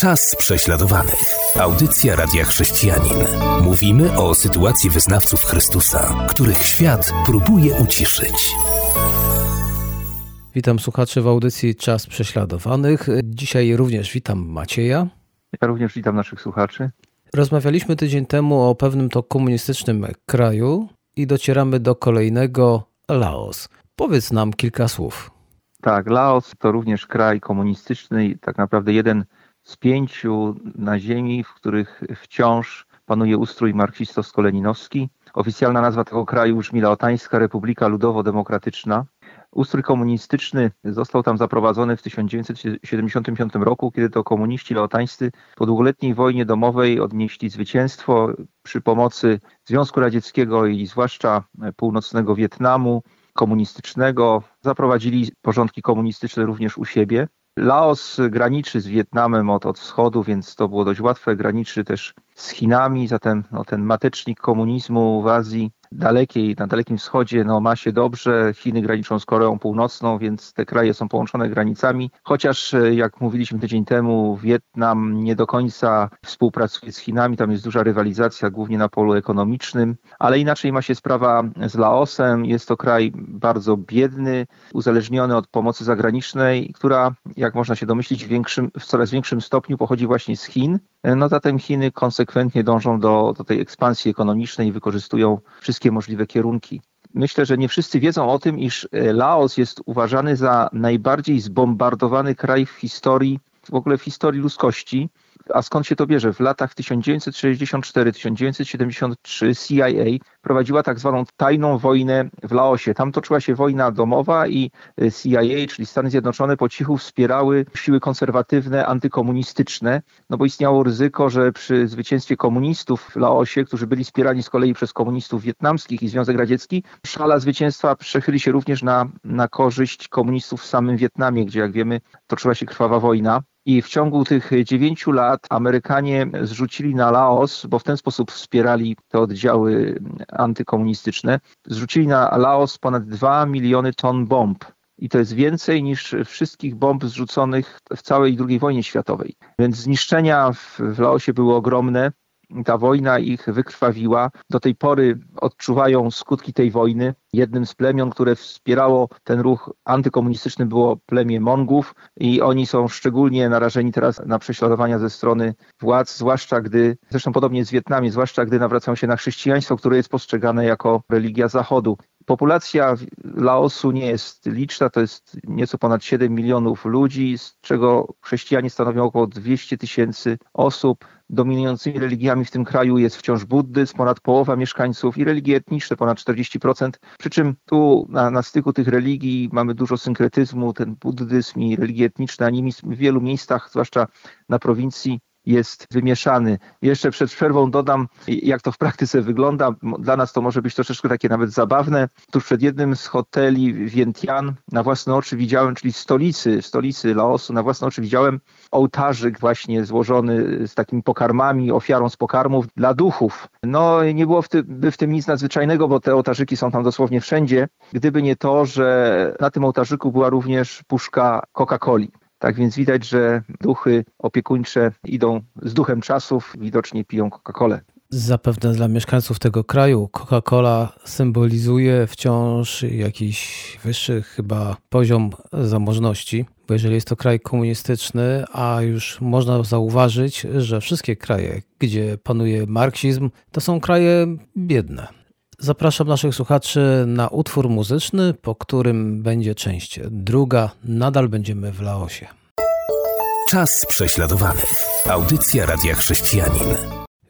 Czas prześladowanych. Audycja Radia Chrześcijanin. Mówimy o sytuacji wyznawców Chrystusa, których świat próbuje uciszyć. Witam słuchaczy w audycji Czas Prześladowanych. Dzisiaj również witam Macieja. Ja również witam naszych słuchaczy. Rozmawialiśmy tydzień temu o pewnym to komunistycznym kraju i docieramy do kolejnego Laos. Powiedz nam kilka słów. Tak, Laos to również kraj komunistyczny i tak naprawdę jeden z pięciu na ziemi, w których wciąż panuje ustrój marksistowsko-leninowski. Oficjalna nazwa tego kraju brzmi Laotańska Republika Ludowo-Demokratyczna. Ustrój komunistyczny został tam zaprowadzony w 1975 roku, kiedy to komuniści laotańscy po długoletniej wojnie domowej odnieśli zwycięstwo przy pomocy Związku Radzieckiego i zwłaszcza północnego Wietnamu komunistycznego. Zaprowadzili porządki komunistyczne również u siebie. Laos graniczy z Wietnamem od, od wschodu, więc to było dość łatwe. Graniczy też z Chinami, zatem no, ten matecznik komunizmu w Azji dalekiej, na Dalekim Wschodzie no, ma się dobrze. Chiny graniczą z Koreą Północną, więc te kraje są połączone granicami. Chociaż, e, jak mówiliśmy tydzień temu, Wietnam nie do końca współpracuje z Chinami, tam jest duża rywalizacja, głównie na polu ekonomicznym, ale inaczej ma się sprawa z Laosem. Jest to kraj bardzo biedny, uzależniony od pomocy zagranicznej, która, jak można się domyślić, w, większym, w coraz większym stopniu pochodzi właśnie z Chin. E, no zatem Chiny konsekwentnie dążą do, do tej ekspansji ekonomicznej i wykorzystują wszystkie możliwe kierunki. Myślę, że nie wszyscy wiedzą o tym, iż e, Laos jest uważany za najbardziej zbombardowany kraj w historii, w ogóle w historii ludzkości. A skąd się to bierze? W latach 1964-1973 CIA prowadziła tak zwaną tajną wojnę w Laosie. Tam toczyła się wojna domowa i CIA, czyli Stany Zjednoczone, po cichu wspierały siły konserwatywne, antykomunistyczne, no bo istniało ryzyko, że przy zwycięstwie komunistów w Laosie, którzy byli wspierani z kolei przez komunistów wietnamskich i Związek Radziecki, szala zwycięstwa przechyli się również na, na korzyść komunistów w samym Wietnamie, gdzie jak wiemy toczyła się krwawa wojna. I w ciągu tych dziewięciu lat Amerykanie zrzucili na Laos, bo w ten sposób wspierali te oddziały antykomunistyczne, zrzucili na Laos ponad 2 miliony ton bomb. I to jest więcej niż wszystkich bomb zrzuconych w całej II wojnie światowej. Więc zniszczenia w, w Laosie były ogromne ta wojna ich wykrwawiła. Do tej pory odczuwają skutki tej wojny. Jednym z plemion, które wspierało ten ruch antykomunistyczny było plemię Mongów i oni są szczególnie narażeni teraz na prześladowania ze strony władz, zwłaszcza gdy, zresztą podobnie z Wietnamie, zwłaszcza gdy nawracają się na chrześcijaństwo, które jest postrzegane jako religia Zachodu. Populacja Laosu nie jest liczna, to jest nieco ponad 7 milionów ludzi, z czego chrześcijanie stanowią około 200 tysięcy osób. Dominującymi religiami w tym kraju jest wciąż buddyzm, ponad połowa mieszkańców i religie etniczne, ponad 40%. Przy czym tu na, na styku tych religii mamy dużo synkretyzmu, ten buddyzm i religie etniczne, animizm w wielu miejscach, zwłaszcza na prowincji, jest wymieszany. Jeszcze przed przerwą dodam, jak to w praktyce wygląda. Dla nas to może być troszeczkę takie nawet zabawne. Tuż przed jednym z hoteli Vientiane na własne oczy widziałem, czyli stolicy, stolicy Laosu, na własne oczy widziałem ołtarzyk właśnie złożony z takimi pokarmami, ofiarą z pokarmów dla duchów. No nie było w, ty, w tym nic nadzwyczajnego, bo te ołtarzyki są tam dosłownie wszędzie. Gdyby nie to, że na tym ołtarzyku była również puszka Coca-Coli. Tak więc widać, że duchy opiekuńcze idą z duchem czasów, widocznie piją Coca-Colę. Zapewne dla mieszkańców tego kraju Coca-Cola symbolizuje wciąż jakiś wyższy chyba poziom zamożności, bo jeżeli jest to kraj komunistyczny, a już można zauważyć, że wszystkie kraje, gdzie panuje marksizm, to są kraje biedne. Zapraszam naszych słuchaczy na utwór muzyczny, po którym będzie część druga. Nadal będziemy w Laosie. Czas prześladowanych. Audycja Radia Chrześcijanin.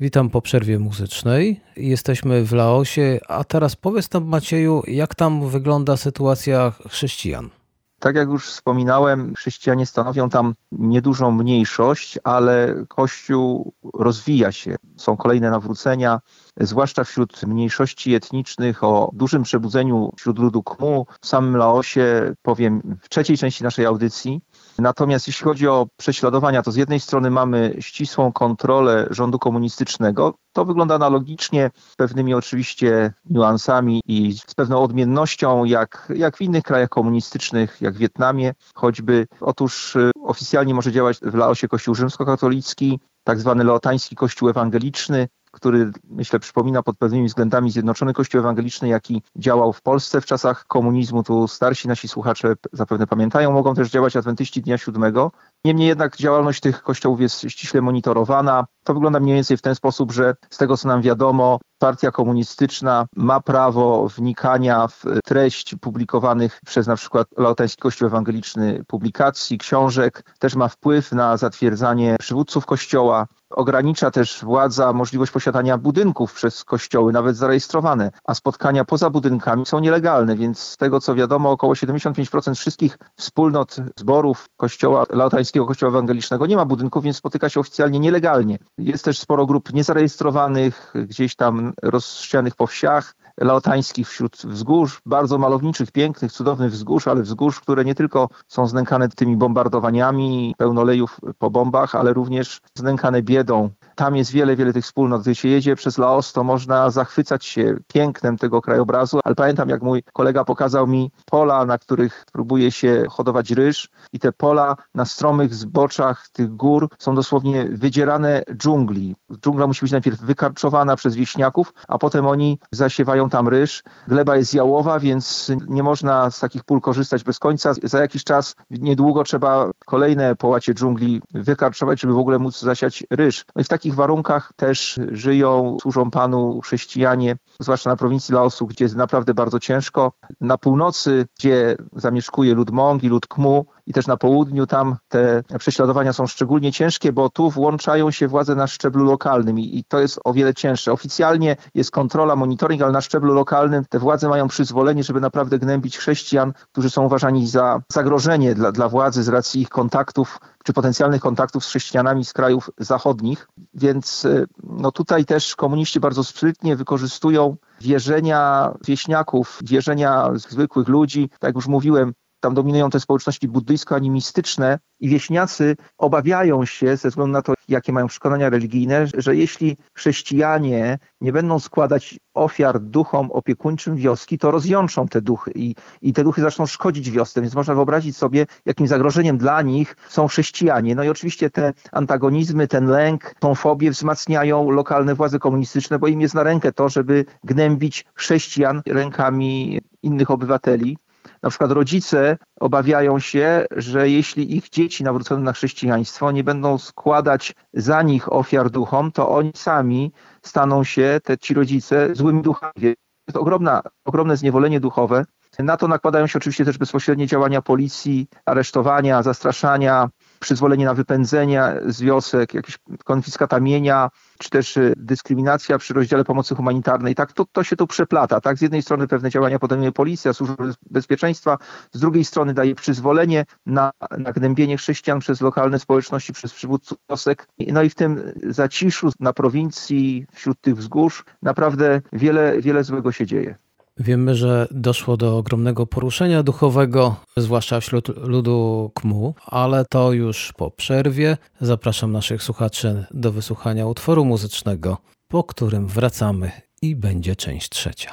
Witam po przerwie muzycznej. Jesteśmy w Laosie, a teraz powiedz nam Macieju, jak tam wygląda sytuacja chrześcijan. Tak jak już wspominałem, chrześcijanie stanowią tam niedużą mniejszość, ale Kościół rozwija się. Są kolejne nawrócenia, zwłaszcza wśród mniejszości etnicznych o dużym przebudzeniu wśród ludu Kmu. W samym Laosie, powiem w trzeciej części naszej audycji, Natomiast jeśli chodzi o prześladowania, to z jednej strony mamy ścisłą kontrolę rządu komunistycznego. To wygląda analogicznie, pewnymi oczywiście niuansami i z pewną odmiennością, jak, jak w innych krajach komunistycznych, jak w Wietnamie choćby. Otóż y, oficjalnie może działać w Laosie Kościół rzymskokatolicki, tak zwany laotański Kościół Ewangeliczny, który myślę przypomina pod pewnymi względami Zjednoczony Kościół Ewangeliczny, jaki działał w Polsce w czasach komunizmu. Tu starsi nasi słuchacze zapewne pamiętają, mogą też działać adwentyści Dnia Siódmego. Niemniej jednak działalność tych kościołów jest ściśle monitorowana. To wygląda mniej więcej w ten sposób, że z tego co nam wiadomo, partia komunistyczna ma prawo wnikania w treść publikowanych przez na przykład Laotański Kościół Ewangeliczny publikacji, książek, też ma wpływ na zatwierdzanie przywódców kościoła. Ogranicza też władza możliwość posiadania budynków przez kościoły, nawet zarejestrowane, a spotkania poza budynkami są nielegalne, więc z tego co wiadomo, około 75% wszystkich wspólnot zborów kościoła Laotańskiego Kościoła Ewangelicznego nie ma budynków, więc spotyka się oficjalnie nielegalnie. Jest też sporo grup niezarejestrowanych, gdzieś tam rozsianych po wsiach, laotańskich wśród wzgórz, bardzo malowniczych, pięknych, cudownych wzgórz, ale wzgórz, które nie tylko są znękane tymi bombardowaniami, pełno lejów po bombach, ale również znękane biedą. Tam jest wiele, wiele tych wspólnot. Gdy się jedzie przez Laos, to można zachwycać się pięknem tego krajobrazu, ale pamiętam, jak mój kolega pokazał mi pola, na których próbuje się hodować ryż i te pola na stromych zboczach tych gór są dosłownie wydzierane dżungli. Dżungla musi być najpierw wykarczowana przez wieśniaków, a potem oni zasiewają tam ryż. Gleba jest jałowa, więc nie można z takich pól korzystać bez końca. Za jakiś czas, niedługo trzeba kolejne połacie dżungli wykarczować, żeby w ogóle móc zasiać ryż. No i w takich warunkach też żyją, służą Panu chrześcijanie, zwłaszcza na prowincji Laosu, gdzie jest naprawdę bardzo ciężko. Na północy, gdzie zamieszkuje lud Mongi, lud Kmu, i też na południu tam te prześladowania są szczególnie ciężkie, bo tu włączają się władze na szczeblu lokalnym i, i to jest o wiele cięższe. Oficjalnie jest kontrola, monitoring, ale na szczeblu lokalnym te władze mają przyzwolenie, żeby naprawdę gnębić chrześcijan, którzy są uważani za zagrożenie dla, dla władzy z racji ich kontaktów czy potencjalnych kontaktów z chrześcijanami z krajów zachodnich. Więc y, no tutaj też komuniści bardzo sprytnie wykorzystują wierzenia wieśniaków, wierzenia zwykłych ludzi. Tak jak już mówiłem, tam dominują te społeczności buddyjsko-animistyczne i wieśniacy obawiają się, ze względu na to, jakie mają przekonania religijne, że jeśli chrześcijanie nie będą składać ofiar duchom opiekuńczym wioski, to rozjączą te duchy i, i te duchy zaczną szkodzić wiosce. Więc można wyobrazić sobie, jakim zagrożeniem dla nich są chrześcijanie. No i oczywiście te antagonizmy, ten lęk, tą fobię wzmacniają lokalne władze komunistyczne, bo im jest na rękę to, żeby gnębić chrześcijan rękami innych obywateli. Na przykład rodzice obawiają się, że jeśli ich dzieci nawrócone na chrześcijaństwo nie będą składać za nich ofiar duchom, to oni sami staną się, te ci rodzice, złymi duchami. To ogromna, ogromne zniewolenie duchowe. Na to nakładają się oczywiście też bezpośrednie działania policji, aresztowania, zastraszania, przyzwolenie na wypędzenie z wiosek, jakieś konfiskata mienia, czy też y, dyskryminacja przy rozdziale pomocy humanitarnej. Tak, to, to się tu przeplata. Tak, z jednej strony pewne działania podejmuje policja, służba bezpieczeństwa, z drugiej strony daje przyzwolenie na, na gnębienie chrześcijan przez lokalne społeczności, przez przywódców wiosek. No i w tym zaciszu na prowincji, wśród tych wzgórz, naprawdę wiele, wiele złego się dzieje. Wiemy, że doszło do ogromnego poruszenia duchowego, zwłaszcza wśród ludu Kmu, ale to już po przerwie. Zapraszam naszych słuchaczy do wysłuchania utworu muzycznego, po którym wracamy i będzie część trzecia.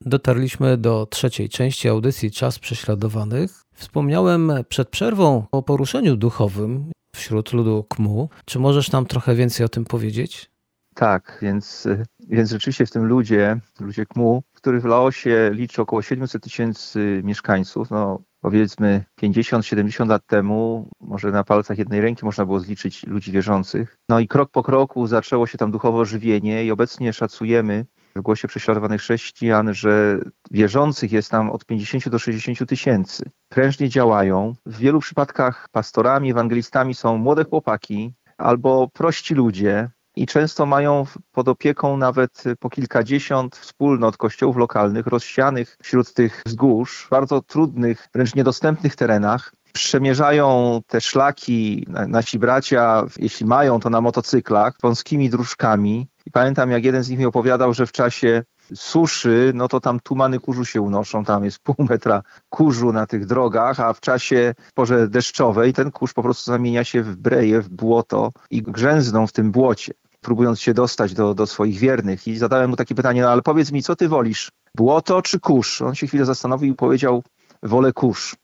Dotarliśmy do trzeciej części audycji Czas Prześladowanych. Wspomniałem przed przerwą o poruszeniu duchowym wśród ludu Kmu. Czy możesz nam trochę więcej o tym powiedzieć? Tak, więc, więc rzeczywiście w tym ludzie, ludzie KMU, który w Laosie liczy około 700 tysięcy mieszkańców, no powiedzmy 50-70 lat temu, może na palcach jednej ręki można było zliczyć ludzi wierzących. No i krok po kroku zaczęło się tam duchowo żywienie i obecnie szacujemy w głosie prześladowanych chrześcijan, że wierzących jest tam od 50 do 60 tysięcy. Prężnie działają. W wielu przypadkach pastorami, ewangelistami są młode chłopaki albo prości ludzie, i często mają pod opieką nawet po kilkadziesiąt wspólnot kościołów lokalnych rozsianych wśród tych wzgórz, bardzo trudnych, wręcz niedostępnych terenach. Przemierzają te szlaki nasi bracia, jeśli mają to na motocyklach, wąskimi dróżkami. I pamiętam, jak jeden z nich mi opowiadał, że w czasie suszy, no to tam tumany kurzu się unoszą, tam jest pół metra kurzu na tych drogach, a w czasie w porze deszczowej ten kurz po prostu zamienia się w breje, w błoto i grzęzną w tym błocie próbując się dostać do, do swoich wiernych. I zadałem mu takie pytanie, no ale powiedz mi, co ty wolisz? Błoto czy kurz? On się chwilę zastanowił i powiedział, wolę kurz.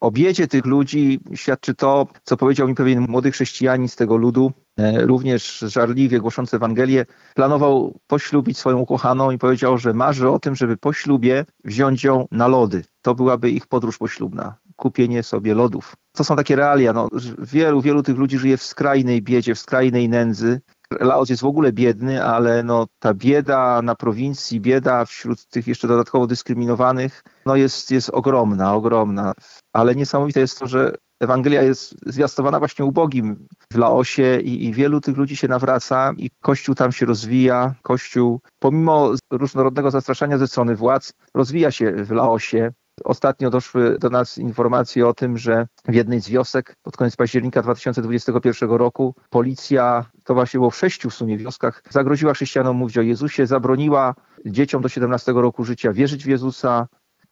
O biedzie tych ludzi świadczy to, co powiedział mi pewien młody chrześcijanin z tego ludu, również żarliwie głoszący Ewangelię, planował poślubić swoją ukochaną i powiedział, że marzy o tym, żeby po ślubie wziąć ją na lody. To byłaby ich podróż poślubna, kupienie sobie lodów. To są takie realia. No, wielu, wielu tych ludzi żyje w skrajnej biedzie, w skrajnej nędzy. Laos jest w ogóle biedny, ale no, ta bieda na prowincji, bieda wśród tych jeszcze dodatkowo dyskryminowanych, no jest, jest ogromna, ogromna. Ale niesamowite jest to, że Ewangelia jest zwiastowana właśnie ubogim w Laosie i, i, wielu tych ludzi się nawraca i Kościół tam się rozwija. Kościół, pomimo różnorodnego zastraszania ze strony władz, rozwija się w Laosie. Ostatnio doszły do nas informacje o tym, że w jednej z wiosek pod koniec października 2021 roku policja, to właśnie było w sześciu w sumie wioskach, zagroziła chrześcijanom mówić o Jezusie, zabroniła dzieciom do 17 roku życia wierzyć w Jezusa,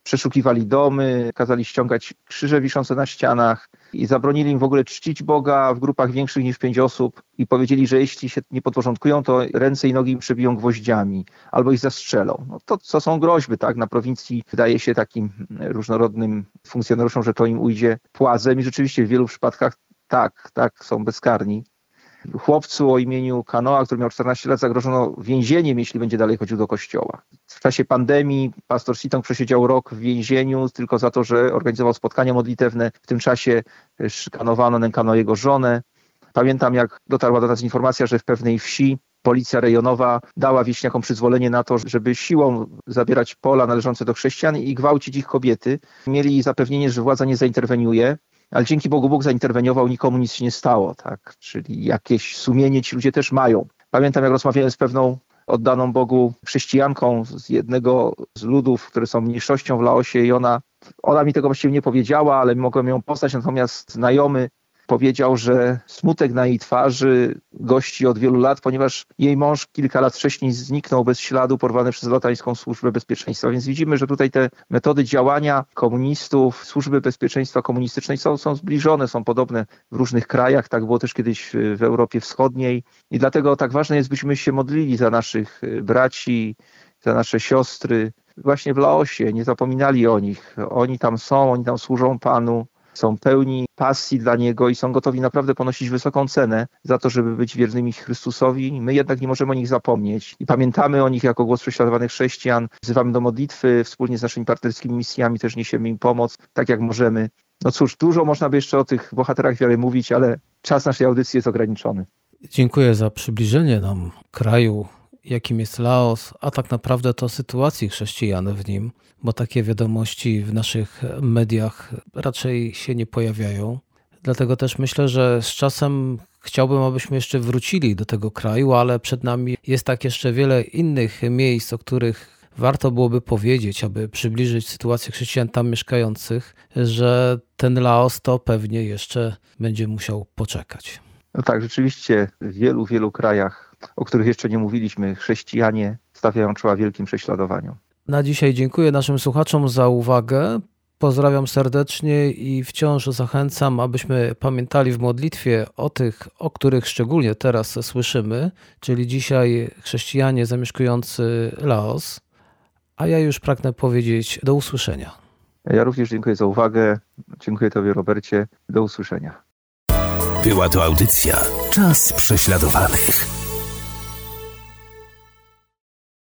przeszukiwali domy, kazali ściągać krzyże wiszące na ścianach i zabronili im w ogóle czcić Boga w grupach większych niż pięć osób i powiedzieli, że jeśli się nie podporządkują, to ręce i nogi im przebiją gwoździami albo ich zastrzelą. No to, co są groźby, tak? Na prowincji wydaje się takim różnorodnym funkcjonariuszom, że to im ujdzie płazem i rzeczywiście w wielu przypadkach tak, tak, są bezkarni chłopcu o imieniu Kanoa, który miał 14 lat, zagrożono więzieniem, jeśli będzie dalej chodził do kościoła. W czasie pandemii pastor Sitong przesiedział rok w więzieniu tylko za to, że organizował spotkania modlitewne. W tym czasie szykanowano, nękano jego żonę. Pamiętam, jak dotarła do nas informacja, że w pewnej wsi policja rejonowa dała wieśniakom przyzwolenie na to, żeby siłą zabierać pola należące do chrześcijan i gwałcić ich kobiety. Mieli zapewnienie, że władza nie zainterweniuje ale dzięki Bogu Bóg zainterweniował, nikomu nic się nie stało, tak? Czyli jakieś sumienie ci ludzie też mają. Pamiętam, jak rozmawiałem z pewną oddaną Bogu chrześcijanką z jednego z ludów, które są mniejszością w Laosie i ona, ona mi tego właściwie nie powiedziała, ale mogłem ją poznać, natomiast znajomy powiedział, że smutek na jej twarzy gości od wielu lat, ponieważ jej mąż kilka lat wcześniej zniknął bez śladu, porwany przez lotańską służbę bezpieczeństwa. Więc widzimy, że tutaj te metody działania komunistów, służby bezpieczeństwa komunistycznej są, są zbliżone, są podobne w różnych krajach. Tak było też kiedyś w Europie Wschodniej. I dlatego tak ważne jest, byśmy się modlili za naszych braci, za nasze siostry, właśnie w Laosie, nie zapominali o nich. Oni tam są, oni tam służą Panu są pełni pasji dla Niego i są gotowi naprawdę ponosić wysoką cenę za to, żeby być wiernymi Chrystusowi. My jednak nie możemy o nich zapomnieć i pamiętamy o nich jako głos prześladowanych chrześcijan, wzywamy do modlitwy, wspólnie z naszymi partnerskimi misjami też niesiemy im pomoc, tak jak możemy. No cóż, dużo można by jeszcze o tych bohaterach wiary mówić, ale czas naszej audycji jest ograniczony. Dziękuję za przybliżenie nam kraju, jakim jest Laos, a tak naprawdę to sytuacji chrześcijan w nim, bo takie wiadomości w naszych mediach raczej się nie pojawiają. Dlatego też myślę, że z czasem chciałbym, abyśmy jeszcze wrócili do tego kraju, ale przed nami jest tak jeszcze wiele innych miejsc, o których warto byłoby powiedzieć, aby przybliżyć sytuację chrześcijan tam mieszkających, że ten Laos to pewnie jeszcze będzie musiał poczekać. No tak, rzeczywiście w wielu, wielu krajach o których jeszcze nie mówiliśmy, chrześcijanie stawiają czoła wielkim prześladowaniom. Na dzisiaj dziękuję naszym słuchaczom za uwagę. Pozdrawiam serdecznie i wciąż zachęcam, abyśmy pamiętali w modlitwie o tych, o których szczególnie teraz słyszymy, czyli dzisiaj chrześcijanie zamieszkujący Laos. A ja już pragnę powiedzieć do usłyszenia. Ja również dziękuję za uwagę. Dziękuję Tobie, Robercie. Do usłyszenia. Była to audycja Czas prześladowanych.